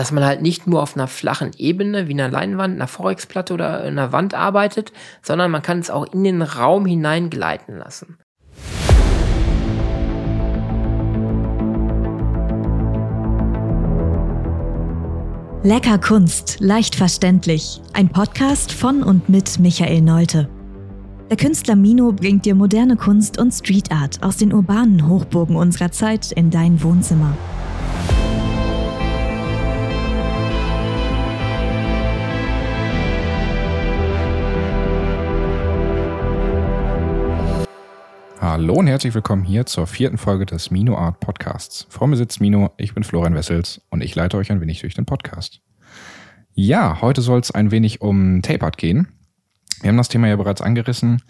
dass man halt nicht nur auf einer flachen Ebene wie einer Leinwand, einer Forexplatte oder einer Wand arbeitet, sondern man kann es auch in den Raum hineingleiten lassen. Lecker Kunst, leicht verständlich. Ein Podcast von und mit Michael Neute. Der Künstler Mino bringt dir moderne Kunst und Street Art aus den urbanen Hochburgen unserer Zeit in dein Wohnzimmer. Hallo und herzlich willkommen hier zur vierten Folge des Mino Art Podcasts. Vor mir sitzt Mino, ich bin Florian Wessels und ich leite euch ein wenig durch den Podcast. Ja, heute soll es ein wenig um Tape Art gehen. Wir haben das Thema ja bereits angerissen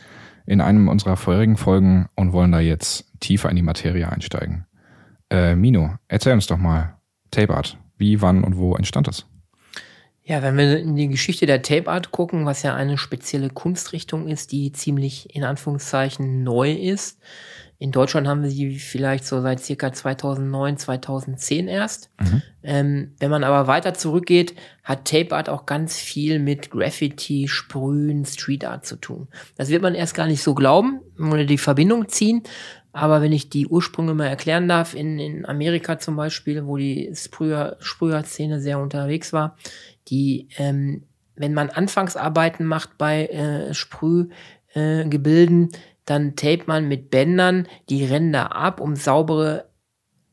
in einem unserer vorherigen Folgen und wollen da jetzt tiefer in die Materie einsteigen. Äh, Mino, erzähl uns doch mal Tape Art. Wie, wann und wo entstand das? Ja, wenn wir in die Geschichte der Tape Art gucken, was ja eine spezielle Kunstrichtung ist, die ziemlich in Anführungszeichen neu ist. In Deutschland haben wir sie vielleicht so seit circa 2009, 2010 erst. Mhm. Ähm, wenn man aber weiter zurückgeht, hat Tape Art auch ganz viel mit Graffiti, Sprühen, Street Art zu tun. Das wird man erst gar nicht so glauben oder die Verbindung ziehen. Aber wenn ich die Ursprünge mal erklären darf, in, in Amerika zum Beispiel, wo die Sprüher, Sprüher-Szene sehr unterwegs war, die, ähm, wenn man Anfangsarbeiten macht bei äh, Sprühgebilden, äh, dann tape man mit Bändern die Ränder ab, um saubere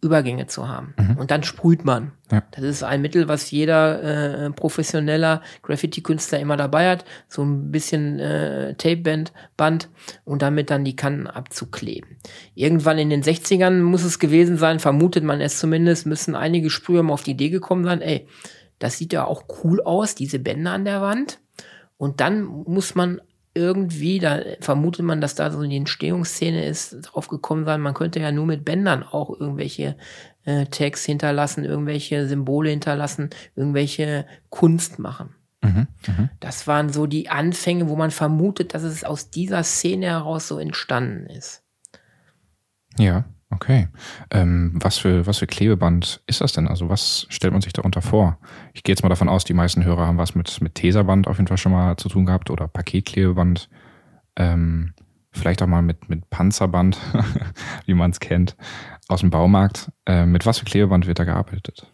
Übergänge zu haben. Mhm. Und dann sprüht man. Ja. Das ist ein Mittel, was jeder äh, professioneller Graffiti-Künstler immer dabei hat. So ein bisschen äh, Tapeband, Band und damit dann die Kanten abzukleben. Irgendwann in den 60ern muss es gewesen sein, vermutet man es zumindest, müssen einige Sprüher mal auf die Idee gekommen sein, ey, das sieht ja auch cool aus, diese Bänder an der Wand. Und dann muss man irgendwie, da vermutet man, dass da so die Entstehungsszene ist, drauf gekommen sein, man könnte ja nur mit Bändern auch irgendwelche äh, Tags hinterlassen, irgendwelche Symbole hinterlassen, irgendwelche Kunst machen. Mhm, mh. Das waren so die Anfänge, wo man vermutet, dass es aus dieser Szene heraus so entstanden ist. Ja. Okay. Ähm, was, für, was für Klebeband ist das denn? Also was stellt man sich darunter vor? Ich gehe jetzt mal davon aus, die meisten Hörer haben was mit, mit Teserband auf jeden Fall schon mal zu tun gehabt oder Paketklebeband. Ähm, vielleicht auch mal mit, mit Panzerband, wie man es kennt, aus dem Baumarkt. Äh, mit was für Klebeband wird da gearbeitet?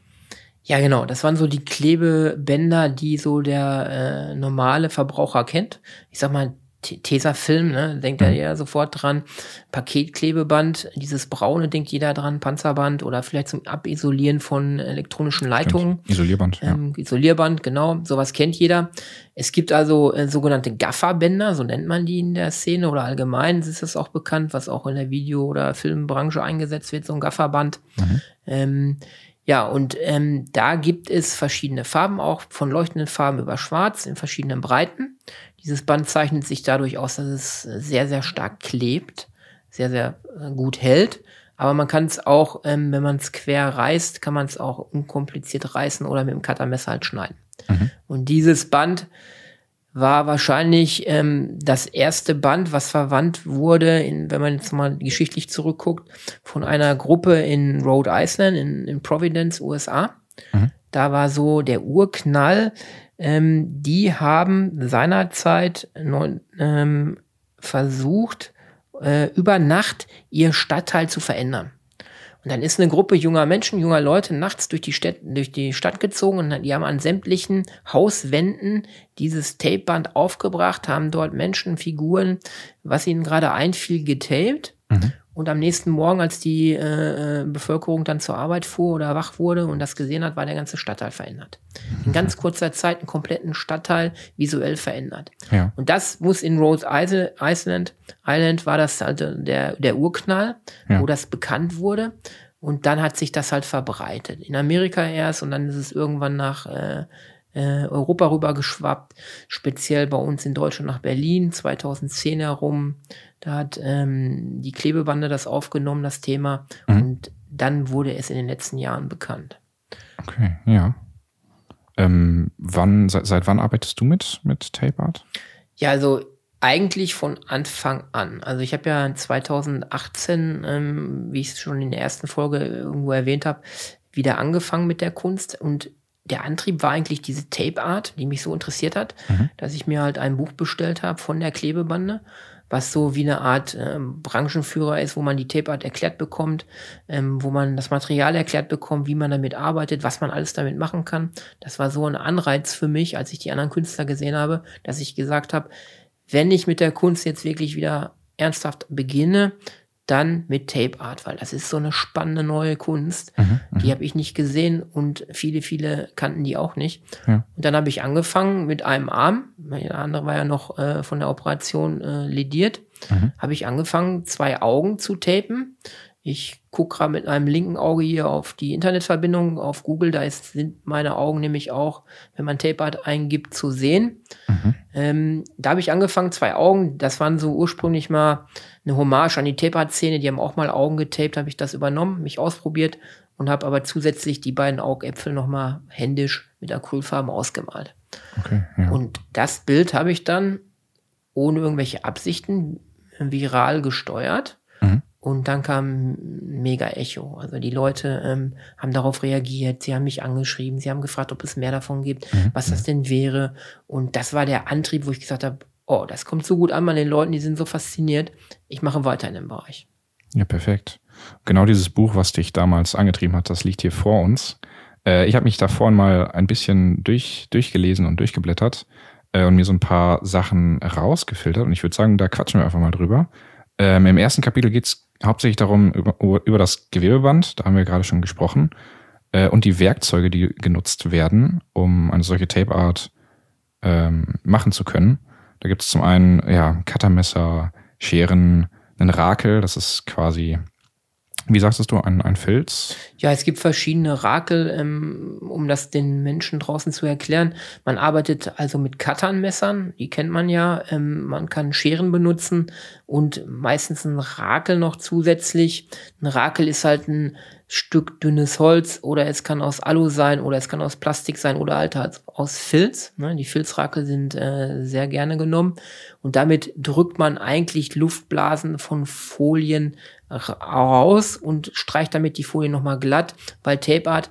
Ja, genau. Das waren so die Klebebänder, die so der äh, normale Verbraucher kennt. Ich sag mal, Tesafilm, ne, denkt mhm. er ja sofort dran. Paketklebeband, dieses braune denkt jeder dran, Panzerband oder vielleicht zum Abisolieren von elektronischen Leitungen. Stimmt. Isolierband. Ähm, Isolierband, genau, sowas kennt jeder. Es gibt also äh, sogenannte Gafferbänder, so nennt man die in der Szene oder allgemein ist es auch bekannt, was auch in der Video- oder Filmbranche eingesetzt wird, so ein Gafferband. Mhm. Ähm, ja, und ähm, da gibt es verschiedene Farben, auch von leuchtenden Farben über Schwarz in verschiedenen Breiten. Dieses Band zeichnet sich dadurch aus, dass es sehr, sehr stark klebt, sehr, sehr äh, gut hält. Aber man kann es auch, ähm, wenn man es quer reißt, kann man es auch unkompliziert reißen oder mit dem Cuttermesser halt schneiden. Mhm. Und dieses Band war wahrscheinlich ähm, das erste Band, was verwandt wurde, in, wenn man jetzt mal geschichtlich zurückguckt, von einer Gruppe in Rhode Island, in, in Providence, USA. Mhm. Da war so der Urknall ähm, die haben seinerzeit ähm, versucht, äh, über Nacht ihr Stadtteil zu verändern. Und dann ist eine Gruppe junger Menschen, junger Leute nachts durch die, Stadt, durch die Stadt gezogen und die haben an sämtlichen Hauswänden dieses Tapeband aufgebracht, haben dort Menschen, Figuren, was ihnen gerade einfiel, getaped. Mhm. Und am nächsten Morgen, als die äh, äh, Bevölkerung dann zur Arbeit fuhr oder wach wurde und das gesehen hat, war der ganze Stadtteil verändert. In ganz kurzer Zeit einen kompletten Stadtteil visuell verändert. Ja. Und das muss in Rhode Island, Island war das halt der, der Urknall, ja. wo das bekannt wurde. Und dann hat sich das halt verbreitet. In Amerika erst und dann ist es irgendwann nach äh, äh, Europa rüber geschwappt, speziell bei uns in Deutschland nach Berlin 2010 herum. Da hat ähm, die Klebebande das aufgenommen, das Thema, mhm. und dann wurde es in den letzten Jahren bekannt. Okay, ja. Ähm, wann, seit, seit, wann arbeitest du mit, mit Tape Art? Ja, also eigentlich von Anfang an. Also ich habe ja 2018, ähm, wie ich es schon in der ersten Folge irgendwo erwähnt habe, wieder angefangen mit der Kunst und der Antrieb war eigentlich diese Tape Art, die mich so interessiert hat, mhm. dass ich mir halt ein Buch bestellt habe von der Klebebande, was so wie eine Art ähm, Branchenführer ist, wo man die Tape Art erklärt bekommt, ähm, wo man das Material erklärt bekommt, wie man damit arbeitet, was man alles damit machen kann. Das war so ein Anreiz für mich, als ich die anderen Künstler gesehen habe, dass ich gesagt habe, wenn ich mit der Kunst jetzt wirklich wieder ernsthaft beginne, dann mit Tape Art, weil das ist so eine spannende neue Kunst. Mhm, mhm. die habe ich nicht gesehen und viele, viele kannten die auch nicht. Ja. Und dann habe ich angefangen mit einem Arm, der andere war ja noch äh, von der Operation äh, lediert, mhm. habe ich angefangen, zwei Augen zu tapen. Ich gucke gerade mit einem linken Auge hier auf die Internetverbindung auf Google. Da ist, sind meine Augen nämlich auch, wenn man Tape Art eingibt, zu sehen. Mhm. Ähm, da habe ich angefangen, zwei Augen. Das waren so ursprünglich mal eine Hommage an die Tape Art-Szene. Die haben auch mal Augen getaped, habe ich das übernommen, mich ausprobiert und habe aber zusätzlich die beiden Augäpfel nochmal händisch mit Acrylfarben ausgemalt. Okay, ja. Und das Bild habe ich dann ohne irgendwelche Absichten viral gesteuert und dann kam mega Echo. Also die Leute ähm, haben darauf reagiert, sie haben mich angeschrieben, sie haben gefragt, ob es mehr davon gibt, mhm. was das denn wäre. Und das war der Antrieb, wo ich gesagt habe, oh, das kommt so gut an bei den Leuten, die sind so fasziniert. Ich mache weiter in dem Bereich. Ja, perfekt. Genau dieses Buch, was dich damals angetrieben hat, das liegt hier vor uns. Äh, ich habe mich da vorhin mal ein bisschen durch, durchgelesen und durchgeblättert äh, und mir so ein paar Sachen rausgefiltert. Und ich würde sagen, da quatschen wir einfach mal drüber. Ähm, Im ersten Kapitel geht's hauptsächlich darum, über, über das Gewebeband, da haben wir gerade schon gesprochen, äh, und die Werkzeuge, die genutzt werden, um eine solche Tape Art ähm, machen zu können. Da gibt es zum einen ja, Cuttermesser, Scheren, einen Rakel, das ist quasi wie sagtest du, ein, ein Filz? Ja, es gibt verschiedene Rakel, ähm, um das den Menschen draußen zu erklären. Man arbeitet also mit Cutternmessern, die kennt man ja. Ähm, man kann Scheren benutzen und meistens ein Rakel noch zusätzlich. Ein Rakel ist halt ein Stück dünnes Holz oder es kann aus Alu sein oder es kann aus Plastik sein oder halt aus Filz. Ne? Die Filzrakel sind äh, sehr gerne genommen und damit drückt man eigentlich Luftblasen von Folien raus und streicht damit die Folie nochmal glatt, weil Tape Art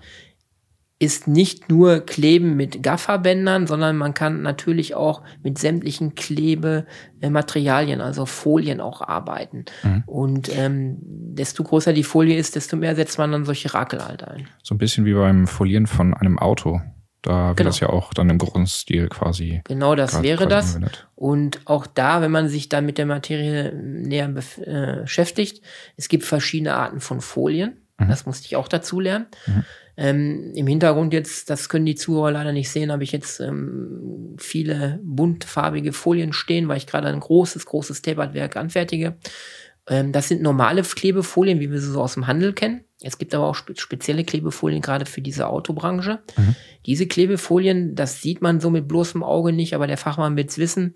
ist nicht nur Kleben mit Gafferbändern, sondern man kann natürlich auch mit sämtlichen Klebematerialien, also Folien auch arbeiten. Mhm. Und ähm, desto größer die Folie ist, desto mehr setzt man dann solche Rakel halt ein. So ein bisschen wie beim Folieren von einem Auto. Da wird genau. das ja auch dann im Grundstil quasi. Genau, das wäre das. Angewendet. Und auch da, wenn man sich dann mit der Materie näher äh, beschäftigt, es gibt verschiedene Arten von Folien. Mhm. Das musste ich auch dazu lernen. Mhm. Ähm, Im Hintergrund jetzt, das können die Zuhörer leider nicht sehen, habe ich jetzt ähm, viele buntfarbige Folien stehen, weil ich gerade ein großes, großes Tapered-Werk anfertige. Ähm, das sind normale Klebefolien, wie wir sie so aus dem Handel kennen. Es gibt aber auch spe spezielle Klebefolien gerade für diese Autobranche. Mhm. Diese Klebefolien, das sieht man so mit bloßem Auge nicht, aber der Fachmann wird es wissen.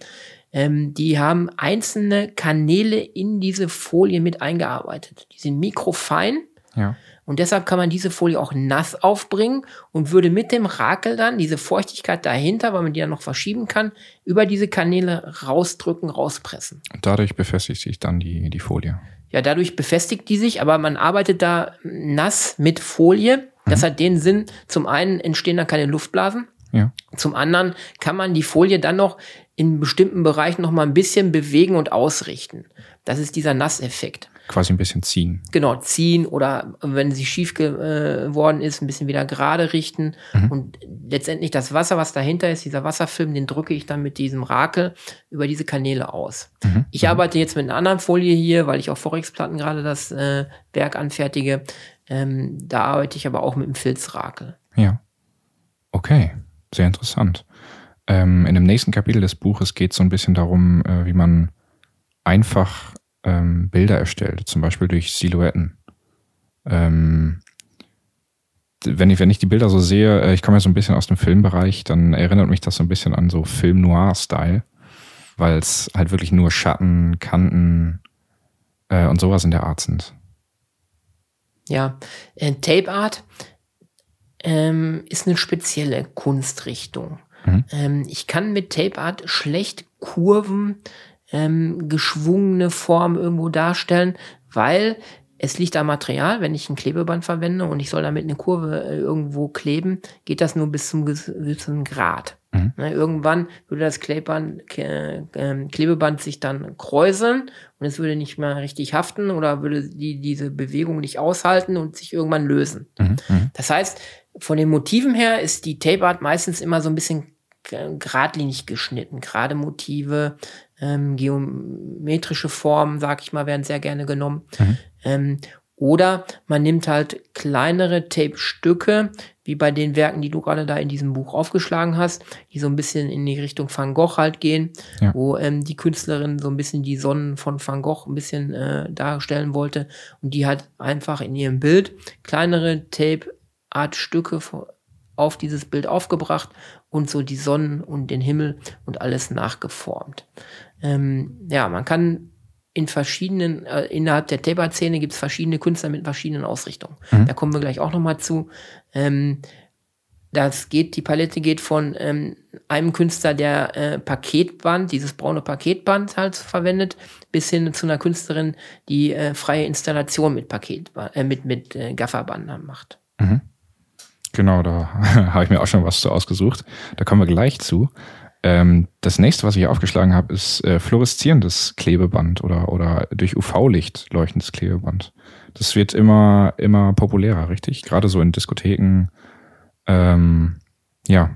Ähm, die haben einzelne Kanäle in diese Folie mit eingearbeitet. Die sind mikrofein. Ja. Und deshalb kann man diese Folie auch nass aufbringen und würde mit dem Rakel dann diese Feuchtigkeit dahinter, weil man die dann noch verschieben kann, über diese Kanäle rausdrücken, rauspressen. Und dadurch befestigt sich dann die, die Folie. Ja, dadurch befestigt die sich, aber man arbeitet da nass mit Folie. Das mhm. hat den Sinn, zum einen entstehen da keine Luftblasen. Ja. Zum anderen kann man die Folie dann noch in bestimmten Bereichen noch mal ein bisschen bewegen und ausrichten. Das ist dieser Nasseffekt quasi ein bisschen ziehen. Genau, ziehen oder wenn sie schief geworden ist, ein bisschen wieder gerade richten. Mhm. Und letztendlich das Wasser, was dahinter ist, dieser Wasserfilm, den drücke ich dann mit diesem Rakel über diese Kanäle aus. Mhm. Ich mhm. arbeite jetzt mit einer anderen Folie hier, weil ich auf Forex-Platten gerade das äh, Werk anfertige. Ähm, da arbeite ich aber auch mit dem Filzrakel. Ja. Okay, sehr interessant. Ähm, in dem nächsten Kapitel des Buches geht es so ein bisschen darum, äh, wie man einfach ähm, Bilder erstellt, zum Beispiel durch Silhouetten. Ähm, wenn ich, wenn ich die Bilder so sehe, äh, ich komme ja so ein bisschen aus dem Filmbereich, dann erinnert mich das so ein bisschen an so Film-Noir-Style, weil es halt wirklich nur Schatten, Kanten äh, und sowas in der Art sind. Ja, äh, Tape Art ähm, ist eine spezielle Kunstrichtung. Mhm. Ähm, ich kann mit Tape Art schlecht Kurven ähm, geschwungene Form irgendwo darstellen, weil es liegt am Material, wenn ich ein Klebeband verwende und ich soll damit eine Kurve äh, irgendwo kleben, geht das nur bis zum gewissen Grad. Mhm. Ne, irgendwann würde das Klebeband, äh, Klebeband sich dann kräuseln und es würde nicht mehr richtig haften oder würde die, diese Bewegung nicht aushalten und sich irgendwann lösen. Mhm. mhm. Das heißt, von den Motiven her ist die Tape Art meistens immer so ein bisschen geradlinig geschnitten. Gerade Motive, ähm, geometrische Formen, sag ich mal, werden sehr gerne genommen. Mhm. Ähm, oder man nimmt halt kleinere Tape-Stücke, wie bei den Werken, die du gerade da in diesem Buch aufgeschlagen hast, die so ein bisschen in die Richtung Van Gogh halt gehen, ja. wo ähm, die Künstlerin so ein bisschen die Sonnen von Van Gogh ein bisschen äh, darstellen wollte und die hat einfach in ihrem Bild kleinere Tape-Art-Stücke auf dieses Bild aufgebracht und so die Sonnen und den Himmel und alles nachgeformt. Ähm, ja, man kann in verschiedenen, äh, innerhalb der Taper-Szene gibt es verschiedene Künstler mit verschiedenen Ausrichtungen. Mhm. Da kommen wir gleich auch nochmal zu. Ähm, das geht, die Palette geht von ähm, einem Künstler, der äh, Paketband, dieses braune Paketband halt verwendet, bis hin zu einer Künstlerin, die äh, freie Installation mit Paketband, äh, mit, mit äh, Gafferband macht. Mhm. Genau, da habe ich mir auch schon was zu ausgesucht. Da kommen wir gleich zu. Ähm, das nächste, was ich aufgeschlagen habe, ist äh, fluoreszierendes Klebeband oder, oder durch UV-Licht leuchtendes Klebeband. Das wird immer, immer populärer, richtig? Gerade so in Diskotheken. Ähm, ja.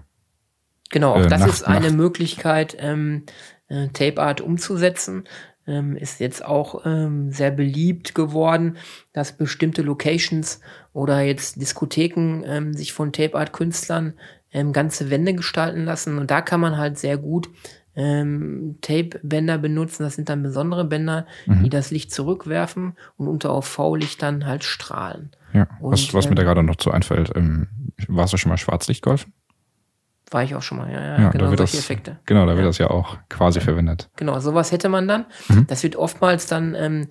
Genau, auch äh, das Nacht, ist eine Nacht. Möglichkeit, ähm, äh, Tape Art umzusetzen. Ähm, ist jetzt auch ähm, sehr beliebt geworden, dass bestimmte Locations oder jetzt Diskotheken ähm, sich von Tape Art Künstlern ähm, ganze Wände gestalten lassen. Und da kann man halt sehr gut ähm, Tape-Bänder benutzen. Das sind dann besondere Bänder, mhm. die das Licht zurückwerfen und unter UV-Lichtern halt strahlen. Ja, und, was, was ähm, mir da gerade noch so einfällt, ähm, warst du schon mal Schwarzlichtgolf? War ich auch schon mal, ja, ja, ja genau solche das, Effekte. Genau, da wird ja. das ja auch quasi verwendet. Genau, sowas hätte man dann. Mhm. Das wird oftmals dann ähm,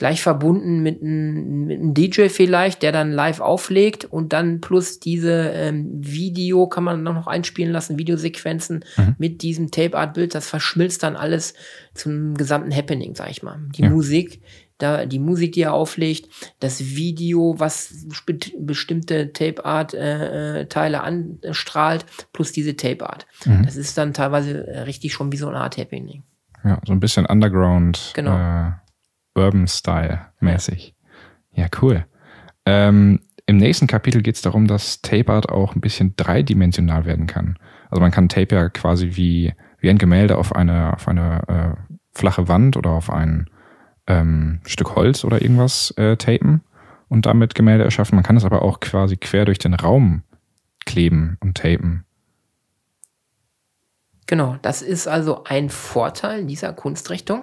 gleich verbunden mit einem, mit einem DJ vielleicht, der dann live auflegt und dann plus diese ähm, Video kann man dann noch einspielen lassen, Videosequenzen mhm. mit diesem Tape-Art-Bild, das verschmilzt dann alles zum gesamten Happening, sag ich mal. Die. Musik, da die Musik, die er auflegt, das Video, was bestimmte Tape-Art-Teile äh, anstrahlt, plus diese Tape-Art. Mhm. Das ist dann teilweise äh, richtig schon wie so eine Art Happening. Ja, so ein bisschen Underground. Genau. Äh Urban Style mäßig. Ja, cool. Ähm, Im nächsten Kapitel geht es darum, dass Tape Art auch ein bisschen dreidimensional werden kann. Also man kann Tape ja quasi wie, wie ein Gemälde auf eine, auf eine äh, flache Wand oder auf ein ähm, Stück Holz oder irgendwas äh, tapen und damit Gemälde erschaffen. Man kann es aber auch quasi quer durch den Raum kleben und tapen. Genau, das ist also ein Vorteil dieser Kunstrichtung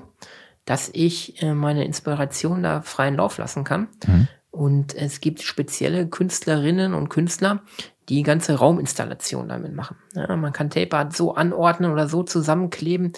dass ich äh, meine Inspiration da freien Lauf lassen kann. Mhm. Und es gibt spezielle Künstlerinnen und Künstler, die ganze Rauminstallation damit machen. Ja, man kann Tape so anordnen oder so zusammenkleben,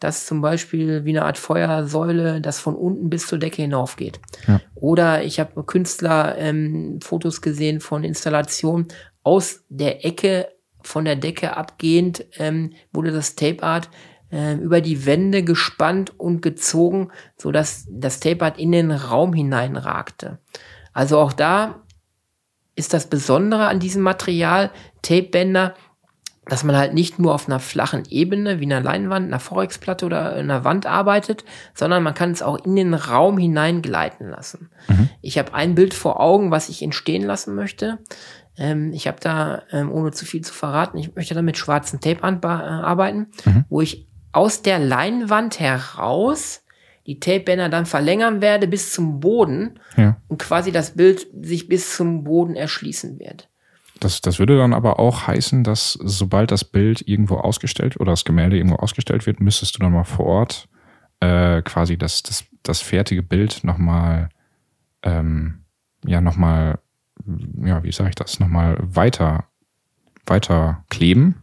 dass zum Beispiel wie eine Art Feuersäule das von unten bis zur Decke hinaufgeht. Ja. Oder ich habe Künstler ähm, Fotos gesehen von Installationen aus der Ecke von der Decke abgehend ähm, wurde das Tape Art äh, über die Wände gespannt und gezogen, so dass das Tapehard in den Raum hineinragte. Also auch da ist das Besondere an diesem Material, Tapebänder, dass man halt nicht nur auf einer flachen Ebene wie einer Leinwand, einer Forex-Platte oder einer Wand arbeitet, sondern man kann es auch in den Raum hineingleiten lassen. Mhm. Ich habe ein Bild vor Augen, was ich entstehen lassen möchte. Ähm, ich habe da, ähm, ohne zu viel zu verraten, ich möchte da mit schwarzen Tape arbeiten, mhm. wo ich aus der Leinwand heraus die Tape-Bänder dann verlängern werde bis zum Boden ja. und quasi das Bild sich bis zum Boden erschließen wird. Das, das würde dann aber auch heißen, dass sobald das Bild irgendwo ausgestellt oder das Gemälde irgendwo ausgestellt wird, müsstest du dann mal vor Ort äh, quasi das, das, das fertige Bild nochmal, ähm, ja, nochmal, ja, wie sage ich das, nochmal weiter weiter kleben.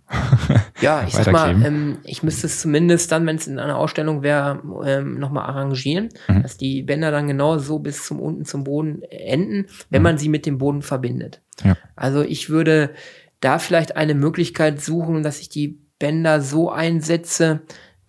Ja, ich sag mal, ähm, ich müsste es zumindest dann, wenn es in einer Ausstellung wäre, ähm, nochmal arrangieren, mhm. dass die Bänder dann genau so bis zum unten zum Boden enden, wenn mhm. man sie mit dem Boden verbindet. Ja. Also ich würde da vielleicht eine Möglichkeit suchen, dass ich die Bänder so einsetze,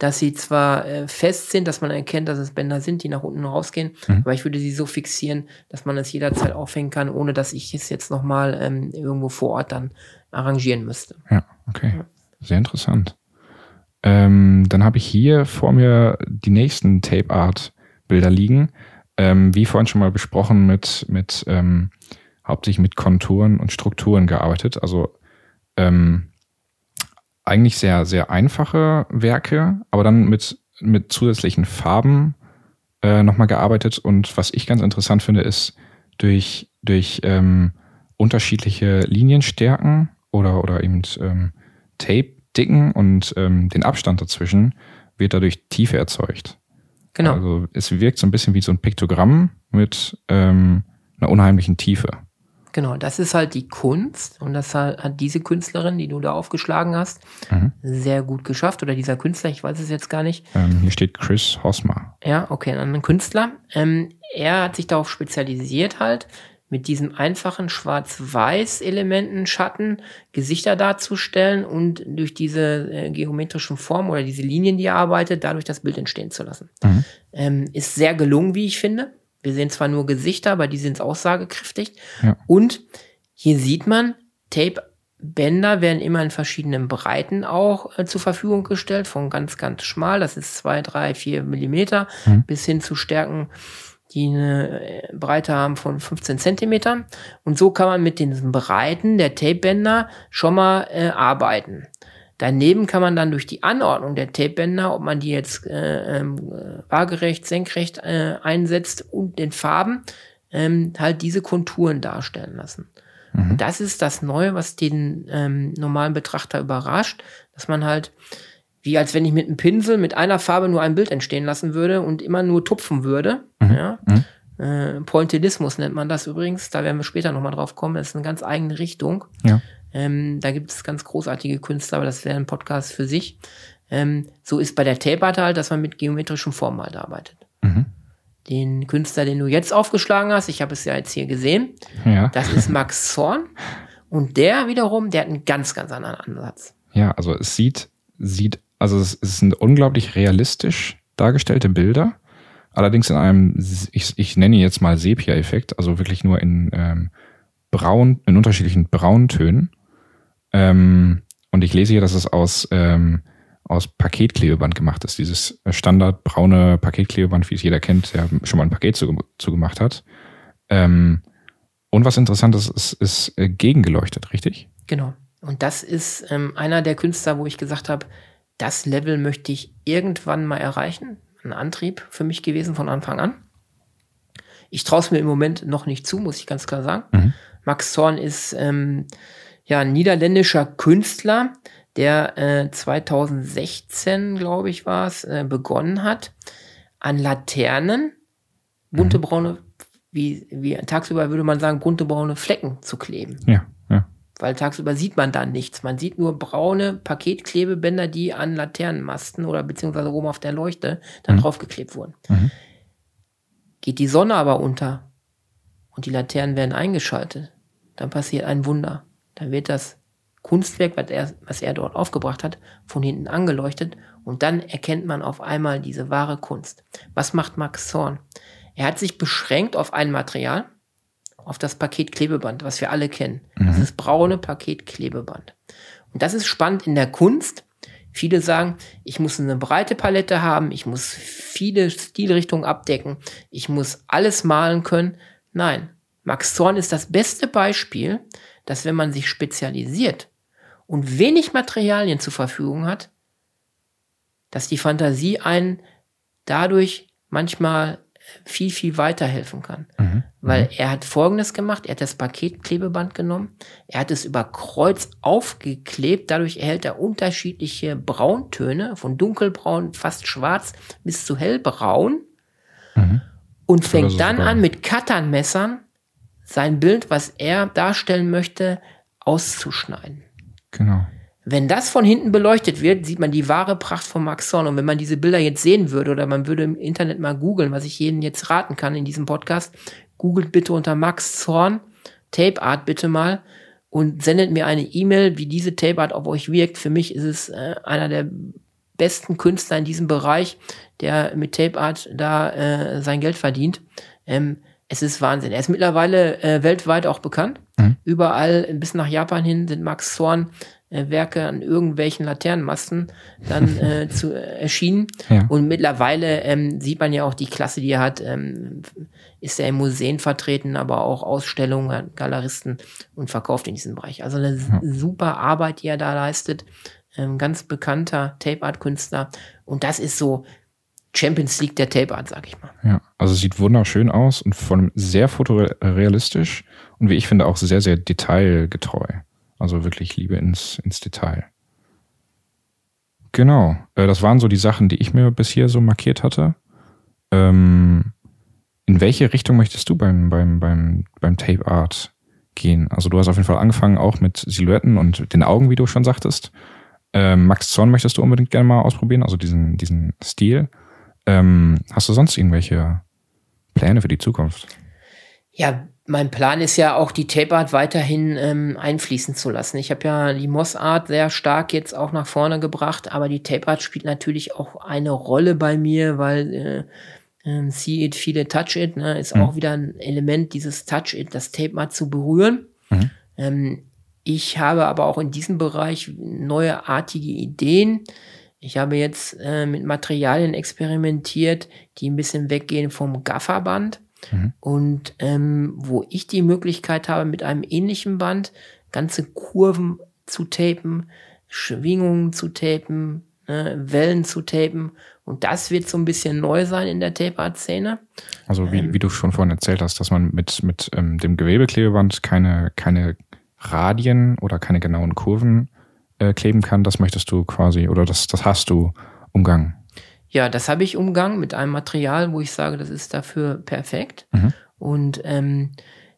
dass sie zwar äh, fest sind, dass man erkennt, dass es Bänder sind, die nach unten rausgehen, mhm. aber ich würde sie so fixieren, dass man es jederzeit aufhängen kann, ohne dass ich es jetzt nochmal ähm, irgendwo vor Ort dann arrangieren müsste. Ja, okay. Ja. Sehr interessant. Ähm, dann habe ich hier vor mir die nächsten Tape Art Bilder liegen. Ähm, wie vorhin schon mal besprochen, mit, mit ähm, hauptsächlich mit Konturen und Strukturen gearbeitet. Also ähm, eigentlich sehr, sehr einfache Werke, aber dann mit, mit zusätzlichen Farben äh, nochmal gearbeitet. Und was ich ganz interessant finde, ist durch, durch ähm, unterschiedliche Linienstärken oder, oder eben ähm, Tape-Dicken und ähm, den Abstand dazwischen wird dadurch Tiefe erzeugt. Genau. Also es wirkt so ein bisschen wie so ein Piktogramm mit ähm, einer unheimlichen Tiefe. Genau, das ist halt die Kunst und das hat diese Künstlerin, die du da aufgeschlagen hast, mhm. sehr gut geschafft. Oder dieser Künstler, ich weiß es jetzt gar nicht. Ähm, hier steht Chris Hosmer. Ja, okay, ein Künstler. Ähm, er hat sich darauf spezialisiert halt, mit diesen einfachen Schwarz-Weiß-Elementen, Schatten, Gesichter darzustellen und durch diese äh, geometrischen Formen oder diese Linien, die er arbeitet, dadurch das Bild entstehen zu lassen. Mhm. Ähm, ist sehr gelungen, wie ich finde. Wir sehen zwar nur Gesichter, aber die sind aussagekräftig. Ja. Und hier sieht man, Tape-Bänder werden immer in verschiedenen Breiten auch äh, zur Verfügung gestellt, von ganz, ganz schmal, das ist zwei, drei, vier Millimeter, mhm. bis hin zu Stärken die eine äh, Breite haben von 15 Zentimetern. Und so kann man mit den Breiten der Tapebänder schon mal äh, arbeiten. Daneben kann man dann durch die Anordnung der Tapebänder, ob man die jetzt äh, ähm, waagerecht, senkrecht äh, einsetzt und den Farben, ähm, halt diese Konturen darstellen lassen. Mhm. Und das ist das Neue, was den ähm, normalen Betrachter überrascht, dass man halt wie als wenn ich mit einem Pinsel mit einer Farbe nur ein Bild entstehen lassen würde und immer nur tupfen würde. Mhm. Ja. Mhm. Äh, Pointillismus nennt man das übrigens. Da werden wir später nochmal drauf kommen. Das ist eine ganz eigene Richtung. Ja. Ähm, da gibt es ganz großartige Künstler, aber das wäre ein Podcast für sich. Ähm, so ist bei der Tape halt, dass man mit geometrischen Formen halt arbeitet. Mhm. Den Künstler, den du jetzt aufgeschlagen hast, ich habe es ja jetzt hier gesehen, ja. das ist Max Zorn. Und der wiederum, der hat einen ganz, ganz anderen Ansatz. Ja, also es sieht, sieht also es, es sind unglaublich realistisch dargestellte Bilder. Allerdings in einem, ich, ich nenne jetzt mal Sepia-Effekt, also wirklich nur in ähm, braun, in unterschiedlichen Brauntönen. Ähm, und ich lese hier, dass es aus, ähm, aus Paketklebeband gemacht ist. Dieses Standard braune Paketklebeband, wie es jeder kennt, der schon mal ein Paket zugemacht zu hat. Ähm, und was interessant ist, ist, ist äh, gegengeleuchtet, richtig? Genau. Und das ist ähm, einer der Künstler, wo ich gesagt habe, das Level möchte ich irgendwann mal erreichen. Ein Antrieb für mich gewesen von Anfang an. Ich traue es mir im Moment noch nicht zu, muss ich ganz klar sagen. Mhm. Max Zorn ist ähm, ja ein niederländischer Künstler, der äh, 2016, glaube ich, war es, äh, begonnen hat, an Laternen bunte mhm. braune, wie, wie tagsüber würde man sagen, bunte braune Flecken zu kleben. Ja weil tagsüber sieht man da nichts. Man sieht nur braune Paketklebebänder, die an Laternenmasten oder beziehungsweise oben auf der Leuchte dann mhm. draufgeklebt wurden. Mhm. Geht die Sonne aber unter und die Laternen werden eingeschaltet, dann passiert ein Wunder. Dann wird das Kunstwerk, was er, was er dort aufgebracht hat, von hinten angeleuchtet und dann erkennt man auf einmal diese wahre Kunst. Was macht Max Zorn? Er hat sich beschränkt auf ein Material, auf das Paketklebeband, was wir alle kennen. Mhm. Das ist braune Paketklebeband. Und das ist spannend in der Kunst. Viele sagen, ich muss eine breite Palette haben, ich muss viele Stilrichtungen abdecken, ich muss alles malen können. Nein, Max Zorn ist das beste Beispiel, dass wenn man sich spezialisiert und wenig Materialien zur Verfügung hat, dass die Fantasie einen dadurch manchmal viel, viel weiterhelfen kann. Mhm. Weil mhm. er hat Folgendes gemacht, er hat das Paketklebeband genommen, er hat es über Kreuz aufgeklebt, dadurch erhält er unterschiedliche Brauntöne, von dunkelbraun, fast schwarz bis zu hellbraun mhm. und fängt dann an mit Cutternmessern sein Bild, was er darstellen möchte, auszuschneiden. Genau. Wenn das von hinten beleuchtet wird, sieht man die wahre Pracht von Max Zorn. Und wenn man diese Bilder jetzt sehen würde oder man würde im Internet mal googeln, was ich jedem jetzt raten kann in diesem Podcast, googelt bitte unter Max Zorn, Tape Art bitte mal und sendet mir eine E-Mail, wie diese Tape Art auf euch wirkt. Für mich ist es äh, einer der besten Künstler in diesem Bereich, der mit Tape Art da äh, sein Geld verdient. Ähm, es ist Wahnsinn. Er ist mittlerweile äh, weltweit auch bekannt. Mhm. Überall bis nach Japan hin sind Max Zorn äh, Werke an irgendwelchen Laternenmasten dann äh, zu, äh, erschienen. Ja. Und mittlerweile ähm, sieht man ja auch die Klasse, die er hat. Ähm, ist er in Museen vertreten, aber auch Ausstellungen, Galeristen und verkauft in diesem Bereich. Also eine ja. super Arbeit, die er da leistet. Ähm, ganz bekannter Tape Art Künstler. Und das ist so Champions League der Tape Art, sag ich mal. Ja, also sieht wunderschön aus und von sehr fotorealistisch und wie ich finde auch sehr, sehr detailgetreu. Also wirklich Liebe ins, ins Detail. Genau, äh, das waren so die Sachen, die ich mir bis hier so markiert hatte. Ähm, in welche Richtung möchtest du beim, beim, beim, beim Tape Art gehen? Also du hast auf jeden Fall angefangen auch mit Silhouetten und den Augen, wie du schon sagtest. Ähm, Max Zorn möchtest du unbedingt gerne mal ausprobieren, also diesen, diesen Stil. Ähm, hast du sonst irgendwelche Pläne für die Zukunft? Ja, mein Plan ist ja auch die Tape Art weiterhin ähm, einfließen zu lassen. Ich habe ja die Moss Art sehr stark jetzt auch nach vorne gebracht, aber die Tape Art spielt natürlich auch eine Rolle bei mir, weil äh, äh, See It, Feel It, Touch It ne, ist mhm. auch wieder ein Element, dieses Touch It, das Tape Art zu berühren. Mhm. Ähm, ich habe aber auch in diesem Bereich neue artige Ideen. Ich habe jetzt äh, mit Materialien experimentiert, die ein bisschen weggehen vom Gafferband mhm. und ähm, wo ich die Möglichkeit habe, mit einem ähnlichen Band ganze Kurven zu tapen, Schwingungen zu tapen, ne, Wellen zu tapen. Und das wird so ein bisschen neu sein in der Tape-Art-Szene. Also wie, ähm, wie du schon vorhin erzählt hast, dass man mit, mit ähm, dem Gewebeklebeband keine, keine Radien oder keine genauen Kurven äh, kleben kann, das möchtest du quasi oder das, das hast du umgangen. Ja, das habe ich umgangen mit einem Material, wo ich sage, das ist dafür perfekt. Mhm. Und ähm,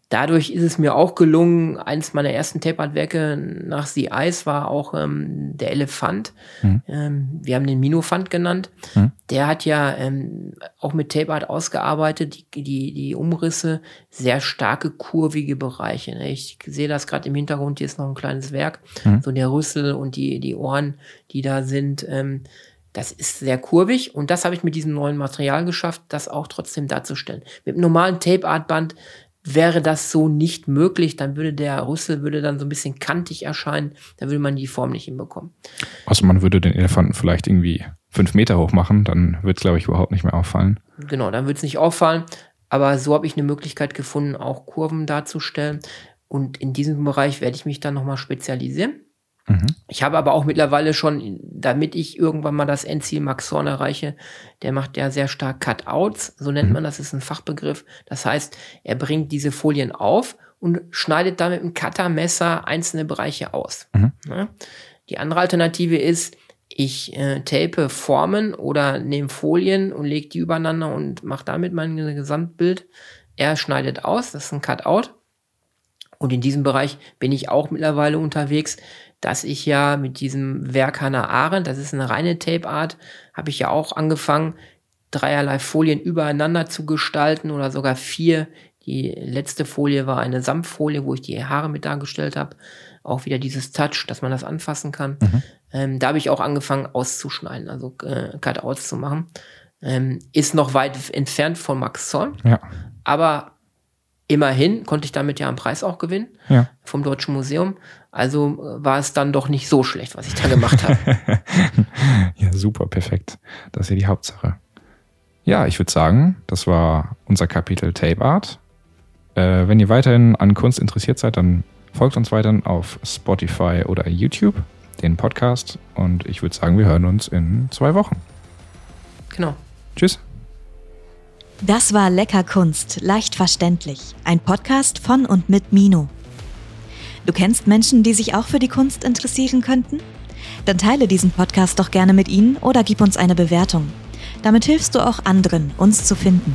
dadurch ist es mir auch gelungen, eins meiner ersten Tape-Art-Werke nach The Ice war auch ähm, der Elefant. Mhm. Ähm, wir haben den Minofant genannt. Mhm. Der hat ja ähm, auch mit Tape-Art ausgearbeitet, die, die, die Umrisse, sehr starke kurvige Bereiche. Ne? Ich sehe das gerade im Hintergrund, hier ist noch ein kleines Werk, mhm. so der Rüssel und die, die Ohren, die da sind. Ähm, das ist sehr kurvig und das habe ich mit diesem neuen Material geschafft, das auch trotzdem darzustellen. Mit einem normalen Tape-Art-Band wäre das so nicht möglich, dann würde der Rüssel würde dann so ein bisschen kantig erscheinen, dann würde man die Form nicht hinbekommen. Also man würde den Elefanten vielleicht irgendwie fünf Meter hoch machen, dann wird es, glaube ich, überhaupt nicht mehr auffallen. Genau, dann wird es nicht auffallen. Aber so habe ich eine Möglichkeit gefunden, auch Kurven darzustellen. Und in diesem Bereich werde ich mich dann nochmal spezialisieren. Mhm. Ich habe aber auch mittlerweile schon, damit ich irgendwann mal das Endziel Max Horn erreiche, der macht ja sehr stark Cutouts, so nennt mhm. man das, ist ein Fachbegriff. Das heißt, er bringt diese Folien auf und schneidet dann mit einem Cuttermesser einzelne Bereiche aus. Mhm. Ja? Die andere Alternative ist, ich äh, tape Formen oder nehme Folien und lege die übereinander und mache damit mein Gesamtbild. Er schneidet aus, das ist ein Cutout. Und in diesem Bereich bin ich auch mittlerweile unterwegs dass ich ja mit diesem Werk Hannah Arendt, das ist eine reine Tape Art, habe ich ja auch angefangen, dreierlei Folien übereinander zu gestalten oder sogar vier. Die letzte Folie war eine Samtfolie, wo ich die Haare mit dargestellt habe. Auch wieder dieses Touch, dass man das anfassen kann. Mhm. Ähm, da habe ich auch angefangen auszuschneiden, also äh, Cutouts zu machen. Ähm, ist noch weit entfernt von Max Zorn. Ja. Aber immerhin konnte ich damit ja einen Preis auch gewinnen ja. vom Deutschen Museum. Also äh, war es dann doch nicht so schlecht, was ich da gemacht habe. ja, super, perfekt. Das ist ja die Hauptsache. Ja, ich würde sagen, das war unser Kapitel Tape Art. Äh, wenn ihr weiterhin an Kunst interessiert seid, dann folgt uns weiterhin auf Spotify oder YouTube, den Podcast. Und ich würde sagen, wir hören uns in zwei Wochen. Genau. Tschüss. Das war Lecker Kunst, leicht verständlich. Ein Podcast von und mit Mino. Du kennst Menschen, die sich auch für die Kunst interessieren könnten? Dann teile diesen Podcast doch gerne mit ihnen oder gib uns eine Bewertung. Damit hilfst du auch anderen, uns zu finden.